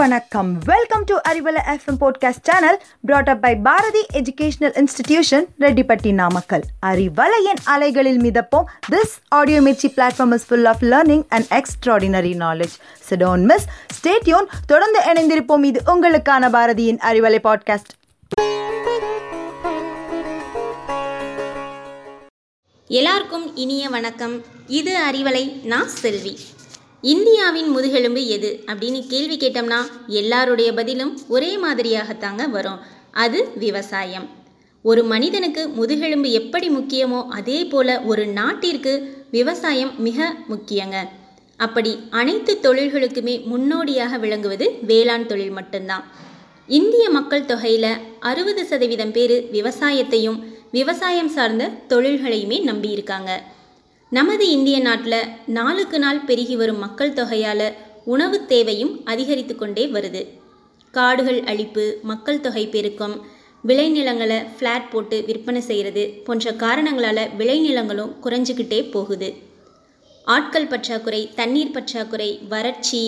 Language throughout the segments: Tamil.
வணக்கம். Welcome to Arivalai FM podcast channel brought up by Bharathi educational institution Rettipatti Namakkal அறிவலையின் அலைகளில் மிதப்போம். This audio Mirchi platform is full of learning and extraordinary knowledge so don't miss stay tuned தொடர்ந்து இணைந்திருப்போம். இது உங்களுக்கான பாரதியின் அறிவலை பாட்காஸ்ட் எல்லாருக்கும் இனிய வணக்கம். இது அறிவலை நான் செல்வி. இந்தியாவின் முதுகெலும்பு எது அப்படின்னு கேள்வி கேட்டோம்னா எல்லாருடைய பதிலும் ஒரே மாதிரியாகத்தாங்க வரும். அது விவசாயம். ஒரு மனிதனுக்கு முதுகெலும்பு எப்படி முக்கியமோ அதே போல ஒரு நாட்டிற்கு விவசாயம் மிக முக்கியங்க. அப்படி அனைத்து தொழில்களுக்குமே முன்னோடியாக விளங்குவது வேளாண் தொழில் மட்டும்தான். இந்திய மக்கள் தொகையில் அறுபது சதவீதம் பேர் விவசாயத்தையும் விவசாயம் சார்ந்த தொழில்களையுமே நம்பியிருக்காங்க. நமது இந்திய நாட்டில் நாளுக்கு நாள் பெருகி வரும் மக்கள் தொகையால் உணவு தேவையும் அதிகரித்து கொண்டே வருது. காடுகள் அழிப்பு மக்கள் தொகை பெருக்கம் விளைநிலங்களை ஃப்ளாட் போட்டு விற்பனை செய்கிறது போன்ற காரணங்களால் விளைநிலங்களும் குறைஞ்சிக்கிட்டே போகுது. ஆட்கள் பற்றாக்குறை தண்ணீர் பற்றாக்குறை வறட்சி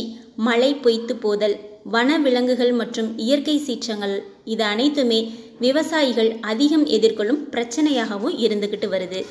மழை பொய்த்து போதல் வன விலங்குகள் மற்றும் இயற்கை சீற்றங்கள் இது அனைத்துமே விவசாயிகள் அதிகம் எதிர்கொள்ளும் பிரச்சனையாகவும் இருந்துக்கிட்டு வருது.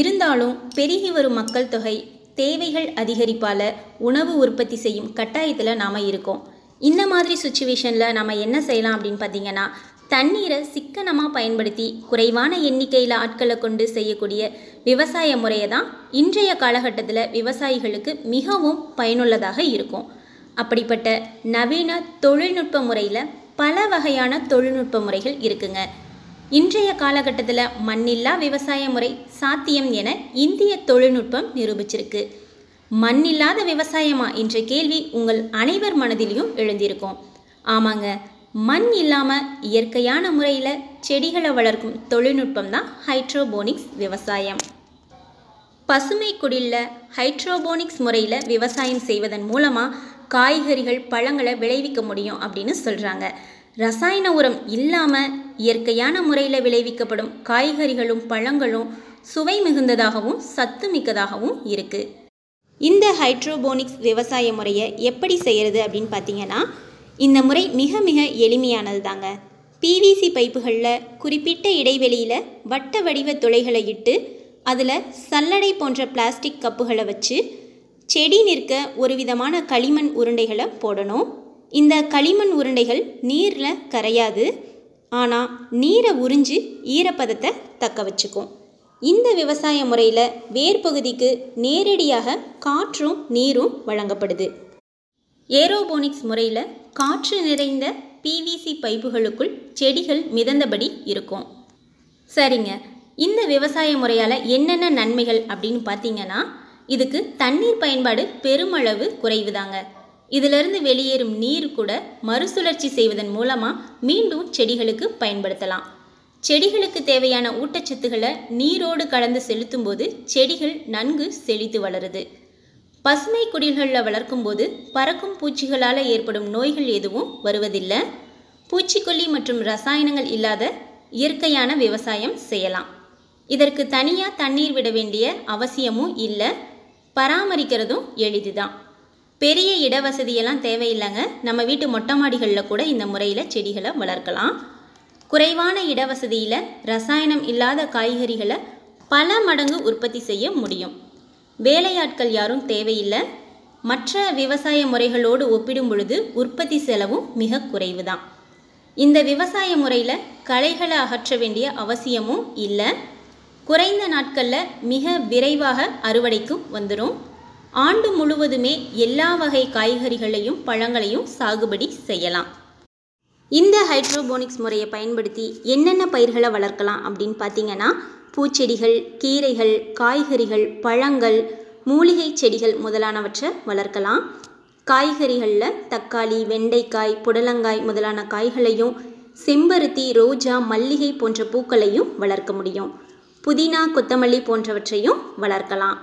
இருந்தாலும் பெருகி வரும் மக்கள் தொகை தேவைகள் அதிகரிப்பால் உணவு உற்பத்தி செய்யும் கட்டாயத்தில் நாம் இருக்கோம். இந்த மாதிரி சுச்சுவேஷனில் நம்ம என்ன செய்யலாம் அப்படின்னு பார்த்தீங்கன்னா தண்ணீரை சிக்கனமாக பயன்படுத்தி குறைவான எண்ணிக்கையில் ஆட்களை கொண்டு செய்யக்கூடிய விவசாய முறையை தான் இன்றைய காலகட்டத்தில் விவசாயிகளுக்கு மிகவும் பயனுள்ளதாக இருக்கும். அப்படிப்பட்ட நவீன தொழில்நுட்ப முறையில் பல வகையான தொழில்நுட்ப முறைகள் இருக்குங்க. இன்றைய காலகட்டத்தில் மண்ணில்லா விவசாய முறை சாத்தியம் என இந்திய தொழில்நுட்பம் நிரூபிச்சிருக்கு. மண்ணில்லாத விவசாயமா என்ற கேள்வி உங்கள் அனைவர் மனதிலையும் எழுந்திருக்கும். ஆமாங்க மண் இல்லாமல் இயற்கையான முறையில் செடிகளை வளர்க்கும் தொழில்நுட்பம் தான் ஹைட்ரோபோனிக்ஸ் விவசாயம். பசுமை குடில்ல ஹைட்ரோபோனிக்ஸ் முறையில் விவசாயம் செய்வதன் மூலமாக காய்கறிகள் பழங்களை விளைவிக்க முடியும் அப்படின்னு சொல்கிறாங்க ரசாயன உரம் இல்லாமல் இயற்கையான முறையில் விளைவிக்கப்படும் காய்கறிகளும் பழங்களும் சுவை மிகுந்ததாகவும் சத்து மிக்கதாகவும் இருக்குது இந்த ஹைட்ரோபோனிக்ஸ் விவசாய முறையை எப்படி செய்கிறது அப்படின்னு பார்த்தீங்கன்னா இந்த முறை மிக மிக எளிமையானது தாங்க பிவிசி பைப்புகளில் குறிப்பிட்ட இடைவெளியில் வட்ட வடிவ துளைகளை இட்டு அதில் சல்லடை போன்ற பிளாஸ்டிக் கப்புகளை வச்சு செடி நிற்க ஒரு விதமான களிமண் உருண்டைகளை போடணும். இந்த களிமண் உருண்டைகள் நீரில் கரையாது. ஆனால் நீரை உறிஞ்சு ஈரப்பதத்தை தக்க வச்சுக்கும். இந்த விவசாய முறையில் வேர்பகுதிக்கு நேரடியாக காற்றும் நீரும் வழங்கப்படுது. ஏரோபோனிக்ஸ் முறையில் காற்று நிறைந்த பிவிசி பைப்புகளுக்குள் செடிகள் மிதந்தபடி இருக்கும். சரிங்க. இந்த விவசாய முறையால் என்னென்ன நன்மைகள் அப்படின்னு பார்த்தீங்கன்னா இதுக்கு தண்ணீர் பயன்பாடு பெருமளவு குறைவுதாங்க. இதிலிருந்து வெளியேறும் நீர் கூட மறுசுழற்சி செய்வதன் மூலமாக மீண்டும் செடிகளுக்கு பயன்படுத்தலாம். செடிகளுக்கு தேவையான ஊட்டச்சத்துக்களை நீரோடு கலந்து செலுத்தும் போது செடிகள் நன்கு செழித்து வளருது. பசுமை குடில்களில் வளர்க்கும்போது பறக்கும் பூச்சிகளால் ஏற்படும் நோய்கள் எதுவும் வருவதில்லை. பூச்சிக்கொல்லி மற்றும் ரசாயனங்கள் இல்லாத இயற்கையான விவசாயம் செய்யலாம். இதற்கு தனியாக தண்ணீர் விட வேண்டிய அவசியமும் இல்லை. பராமரிக்கிறதும் எளிதுதான். பெரிய இடவசதியெல்லாம் தேவையில்லைங்க. நம்ம வீட்டு மொட்டை மாடிகளில் கூட இந்த முறையில் செடிகளை வளர்க்கலாம். குறைவான இடவசதியில் ரசாயனம் இல்லாத காய்கறிகளை பல மடங்கு உற்பத்தி செய்ய முடியும். வேலையாட்கள் யாரும் தேவையில்லை. மற்ற விவசாய முறைகளோடு ஒப்பிடும் பொழுது உற்பத்தி செலவும் மிக குறைவு தான் இந்த விவசாய முறையில் களைகளை அகற்ற வேண்டிய அவசியமும் இல்லை. குறைந்த நாட்களில் மிக விரைவாக அறுவடைக்கும் வந்துடும் ஆண்டு முழுவதுமே எல்லா வகை காய்கறிகளையும் பழங்களையும் சாகுபடி செய்யலாம். இந்த ஹைட்ரோபோனிக்ஸ் முறையை பயன்படுத்தி என்னென்ன பயிர்களை வளர்க்கலாம் அப்படின்னு பார்த்தீங்கன்னா பூச்செடிகள் கீரைகள் காய்கறிகள் பழங்கள் மூலிகை செடிகள் முதலானவற்றை வளர்க்கலாம். காய்கறிகளில் தக்காளி வெண்டைக்காய் புடலங்காய் முதலான காய்களையும் செம்பருத்தி ரோஜா மல்லிகை போன்ற பூக்களையும் வளர்க்க முடியும். புதினா கொத்தமல்லி போன்றவற்றையும் வளர்க்கலாம்.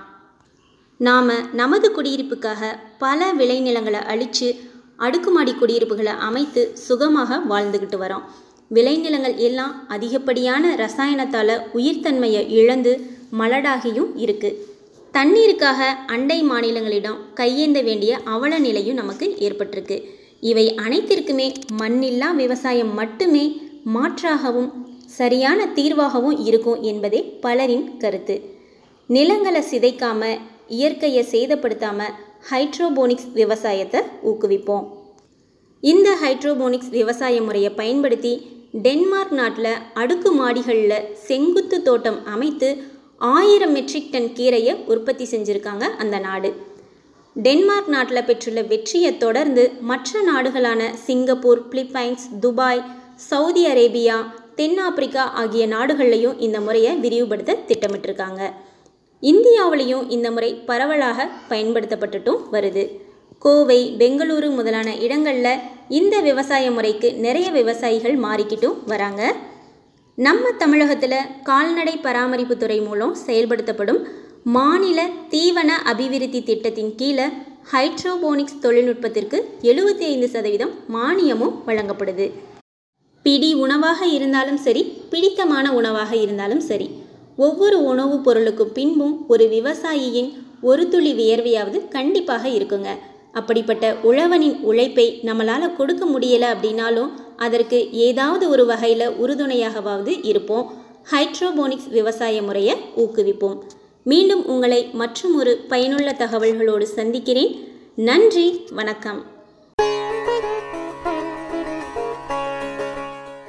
நாம் நமது குடியிருப்புக்காக பல விளைநிலங்களை அழித்து அடுக்குமாடி குடியிருப்புகளை அமைத்து சுகமாக வாழ்ந்துக்கிட்டு வரோம். விளைநிலங்கள் எல்லாம் அதிகப்படியான ரசாயனத்தால் உயிர்த்தன்மையை இழந்து மலடாகியும் இருக்குது தண்ணீருக்காக அண்டை மாநிலங்களிடம் கையேந்த வேண்டிய அவல நிலையும் நமக்கு ஏற்பட்டிருக்கு. இவை அனைத்திற்குமே மண்ணில்லா விவசாயம் மட்டுமே மாற்றாகவும் சரியான தீர்வாகவும் இருக்கும் என்பதே பலரின் கருத்து. நிலங்களை சிதைக்காம இயற்கையை சேதப்படுத்தாமல் ஹைட்ரோபோனிக்ஸ் விவசாயத்தை ஊக்குவிப்போம். இந்த ஹைட்ரோபோனிக்ஸ் விவசாய முறையை பயன்படுத்தி டென்மார்க் நாட்டில் அடுக்கு மாடிகளில் செங்குத்து தோட்டம் அமைத்து ஆயிரம் மெட்ரிக் டன் கீரையை உற்பத்தி செஞ்சுருக்காங்க அந்த நாடு. டென்மார்க் நாட்டில் பெற்றுள்ள வெற்றியை தொடர்ந்து மற்ற நாடுகளான Singapore Philippines Dubai Saudi Arabia தென்னாப்பிரிக்கா ஆகிய நாடுகள்லையும் இந்த முறையை விரிவுபடுத்த திட்டமிட்டிருக்காங்க. இந்தியாவிலையும் இந்த முறை பரவலாக பயன்படுத்தப்பட்டுட்டும் வருது. கோவை பெங்களூரு முதலான இடங்களில் இந்த விவசாய முறைக்கு நிறைய விவசாயிகள் மாறிக்கிட்டும் வராங்க. நம்ம தமிழகத்தில் கால்நடை பராமரிப்பு துறை மூலம் செயல்படுத்தப்படும் மாநில தீவன அபிவிருத்தி திட்டத்தின் கீழே ஹைட்ரோபோனிக்ஸ் தொழில்நுட்பத்திற்கு எழுபத்தி ஐந்து சதவீதம் மானியமும் வழங்கப்படுது. பிடி உணவாக இருந்தாலும் சரி பிடித்தமான உணவாக இருந்தாலும் சரி ஒவ்வொரு உணவுப் பொருளுக்கும் பின்பும் ஒரு விவசாயியின் ஒரு துளி வியர்வையாவது கண்டிப்பாக இருக்குங்க. அப்படிப்பட்ட உழவனின் உழைப்பை நம்மளால் கொடுக்க முடியலை அப்படின்னாலும் அதற்கு ஏதாவது ஒரு வகையில் உறுதுணையாகவாவது இருப்போம். ஹைட்ரோபோனிக்ஸ் விவசாய முறையை ஊக்குவிப்போம். மீண்டும் உங்களை மற்றும் ஒரு பயனுள்ள தகவல்களோடு சந்திக்கிறேன். நன்றி வணக்கம்.